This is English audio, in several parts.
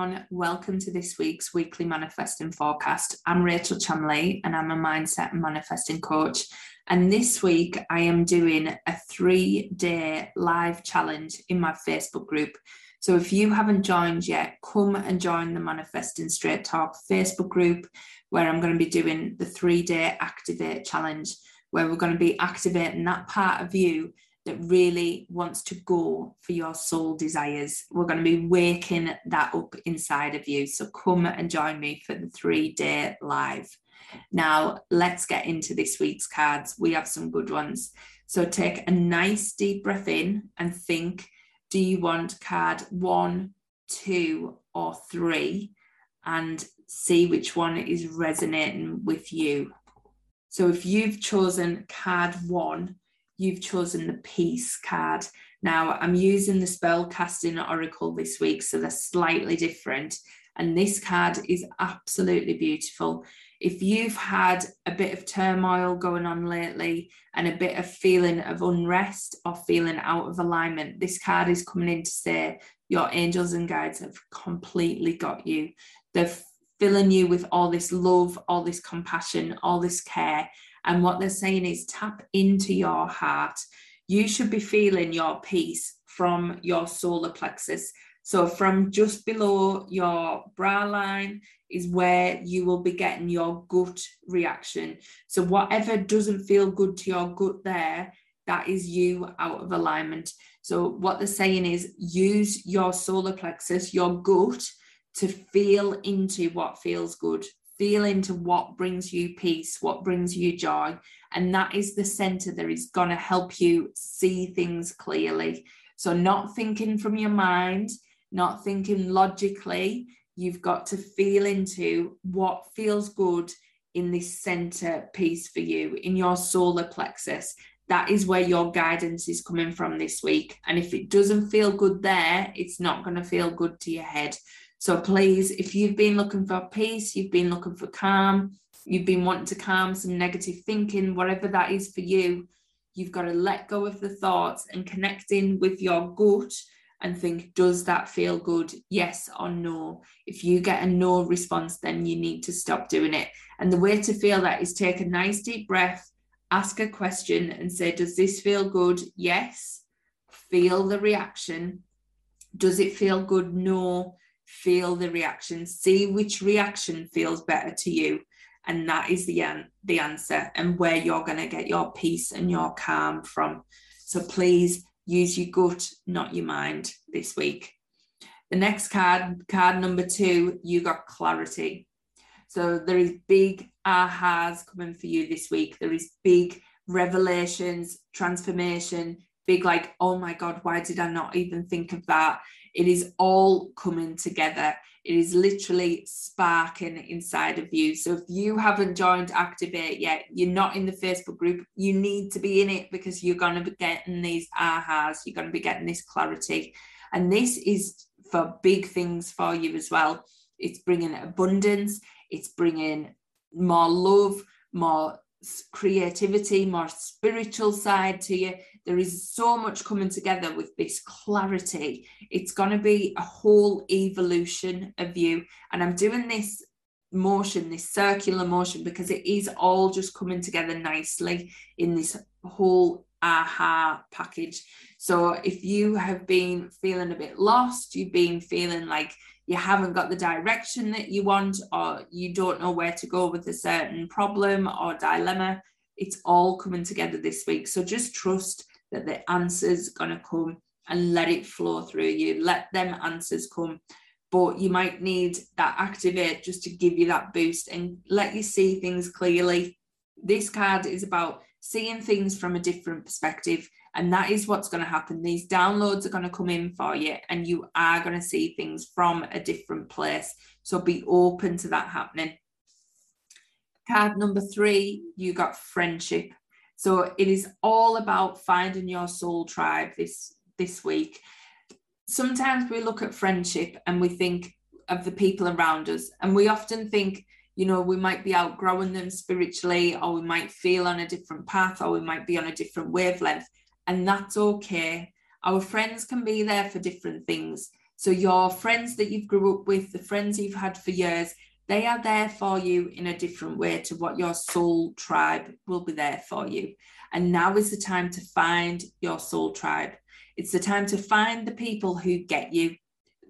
Everyone. Welcome to this week's weekly manifesting forecast. I'm Rachel Chamley, and I'm a mindset and manifesting coach. And this week, I am doing a three day live challenge in my Facebook group. So if you haven't joined yet, come and join the Manifesting Straight Talk Facebook group where I'm going to be doing the three day activate challenge, where we're going to be activating that part of you that really wants to go for your soul desires. We're going to be waking that up inside of you. So come and join me for the three day live. Now, let's get into this week's cards. We have some good ones. So take a nice deep breath in and think do you want card one, two, or three? And see which one is resonating with you. So if you've chosen card one, you've chosen the peace card. Now I'm using the spell casting oracle this week, so they're slightly different. And this card is absolutely beautiful if you've had a bit of turmoil going on lately and a bit of feeling of unrest or feeling out of alignment, this card is coming in to say your angels and guides have completely got you. They're filling you with all this love, all this compassion, all this care. And what they're saying is tap into your heart. You should be feeling your peace from your solar plexus. So, from just below your bra line, is where you will be getting your gut reaction. So, whatever doesn't feel good to your gut there, that is you out of alignment. So, what they're saying is use your solar plexus, your gut, to feel into what feels good, feel into what brings you peace, what brings you joy. And that is the center that is going to help you see things clearly. So, not thinking from your mind, not thinking logically, you've got to feel into what feels good in this center piece for you, in your solar plexus. That is where your guidance is coming from this week. And if it doesn't feel good there, it's not going to feel good to your head. So please, if you've been looking for peace, you've been looking for calm, you've been wanting to calm some negative thinking, whatever that is for you, you've got to let go of the thoughts and connect in with your gut and think, does that feel good? Yes or no? If you get a no response, then you need to stop doing it. And the way to feel that is take a nice deep breath, ask a question, and say, does this feel good? Yes. Feel the reaction. Does it feel good? No. Feel the reaction. See which reaction feels better to you. And that is the, an- the answer and where you're going to get your peace and your calm from. So please use your gut, not your mind this week. The next card, card number two, you got clarity. So there is big ahas coming for you this week. There is big revelations, transformation, big like, oh my God, why did I not even think of that? It is all coming together. It is literally sparking inside of you. So if you haven't joined Activate yet, you're not in the Facebook group, you need to be in it because you're going to be getting these ahas, you're going to be getting this clarity. And this is for big things for you as well. It's bringing abundance, it's bringing more love, more creativity, more spiritual side to you. There is so much coming together with this clarity. It's going to be a whole evolution of you. And I'm doing this motion, this circular motion, because it is all just coming together nicely in this whole aha package. So if you have been feeling a bit lost, you've been feeling like you haven't got the direction that you want, or you don't know where to go with a certain problem or dilemma, it's all coming together this week. So just trust that the answers going to come and let it flow through you. Let them answers come. But you might need that activate just to give you that boost and let you see things clearly. This card is about seeing things from a different perspective And that is what's going to happen. These downloads are going to come in for you, and you are going to see things from a different place. So be open to that happening. Card number three, you got friendship. So it is all about finding your soul tribe this this week. Sometimes we look at friendship and we think of the people around us, and we often think, you know, we might be outgrowing them spiritually, or we might feel on a different path, or we might be on a different wavelength and that's okay. Our friends can be there for different things. So your friends that you've grew up with, the friends you've had for years, they are there for you in a different way to what your soul tribe will be there for you. And now is the time to find your soul tribe. It's the time to find the people who get you.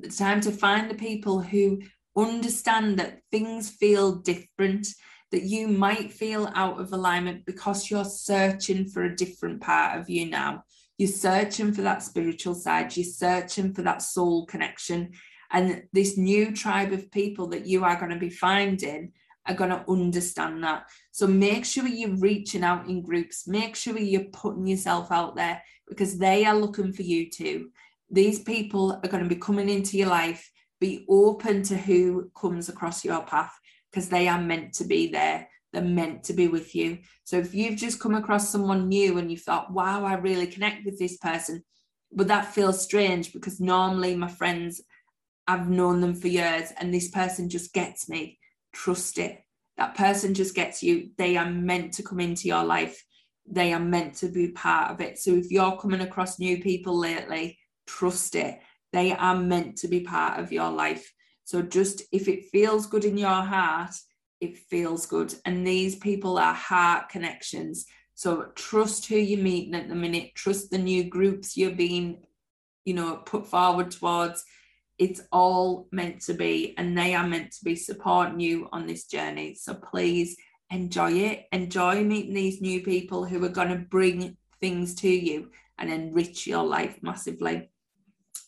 The time to find the people who understand that things feel different that you might feel out of alignment because you're searching for a different part of you now. You're searching for that spiritual side, you're searching for that soul connection. And this new tribe of people that you are going to be finding are going to understand that. So make sure you're reaching out in groups, make sure you're putting yourself out there because they are looking for you too. These people are going to be coming into your life. Be open to who comes across your path because they are meant to be there. They're meant to be with you. So if you've just come across someone new and you thought, wow, I really connect with this person, but that feels strange because normally my friends, I've known them for years and this person just gets me. Trust it. That person just gets you. They are meant to come into your life. They are meant to be part of it. So if you're coming across new people lately, trust it. They are meant to be part of your life. So just if it feels good in your heart, it feels good. And these people are heart connections. So trust who you're meeting at the minute, trust the new groups you're being, you know, put forward towards. It's all meant to be, and they are meant to be supporting you on this journey. So please enjoy it. Enjoy meeting these new people who are going to bring things to you and enrich your life massively.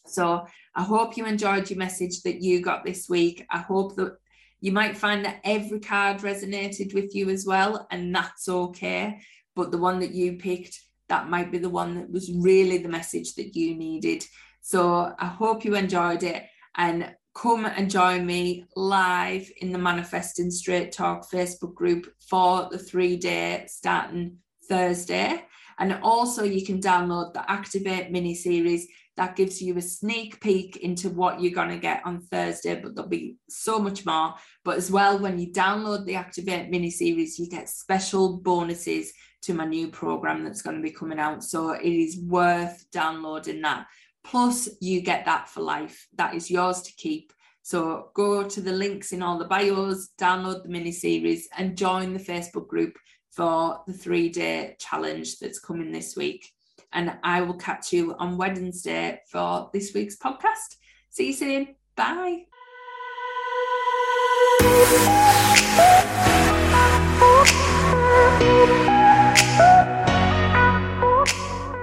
So I hope you enjoyed your message that you got this week. I hope that you might find that every card resonated with you as well, and that's okay. But the one that you picked, that might be the one that was really the message that you needed. So I hope you enjoyed it and come and join me live in the Manifesting Straight Talk Facebook group for the three day starting Thursday. And also, you can download the Activate mini series that gives you a sneak peek into what you're going to get on Thursday, but there'll be so much more. But as well, when you download the Activate mini series, you get special bonuses to my new program that's going to be coming out. So it is worth downloading that. Plus, you get that for life. That is yours to keep. So go to the links in all the bios, download the mini series, and join the Facebook group for the three day challenge that's coming this week. And I will catch you on Wednesday for this week's podcast. See you soon. Bye.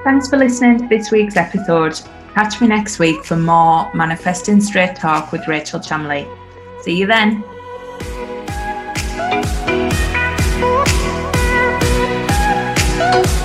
Thanks for listening to this week's episode. Catch me next week for more Manifesting Straight Talk with Rachel Chamley. See you then. Bye.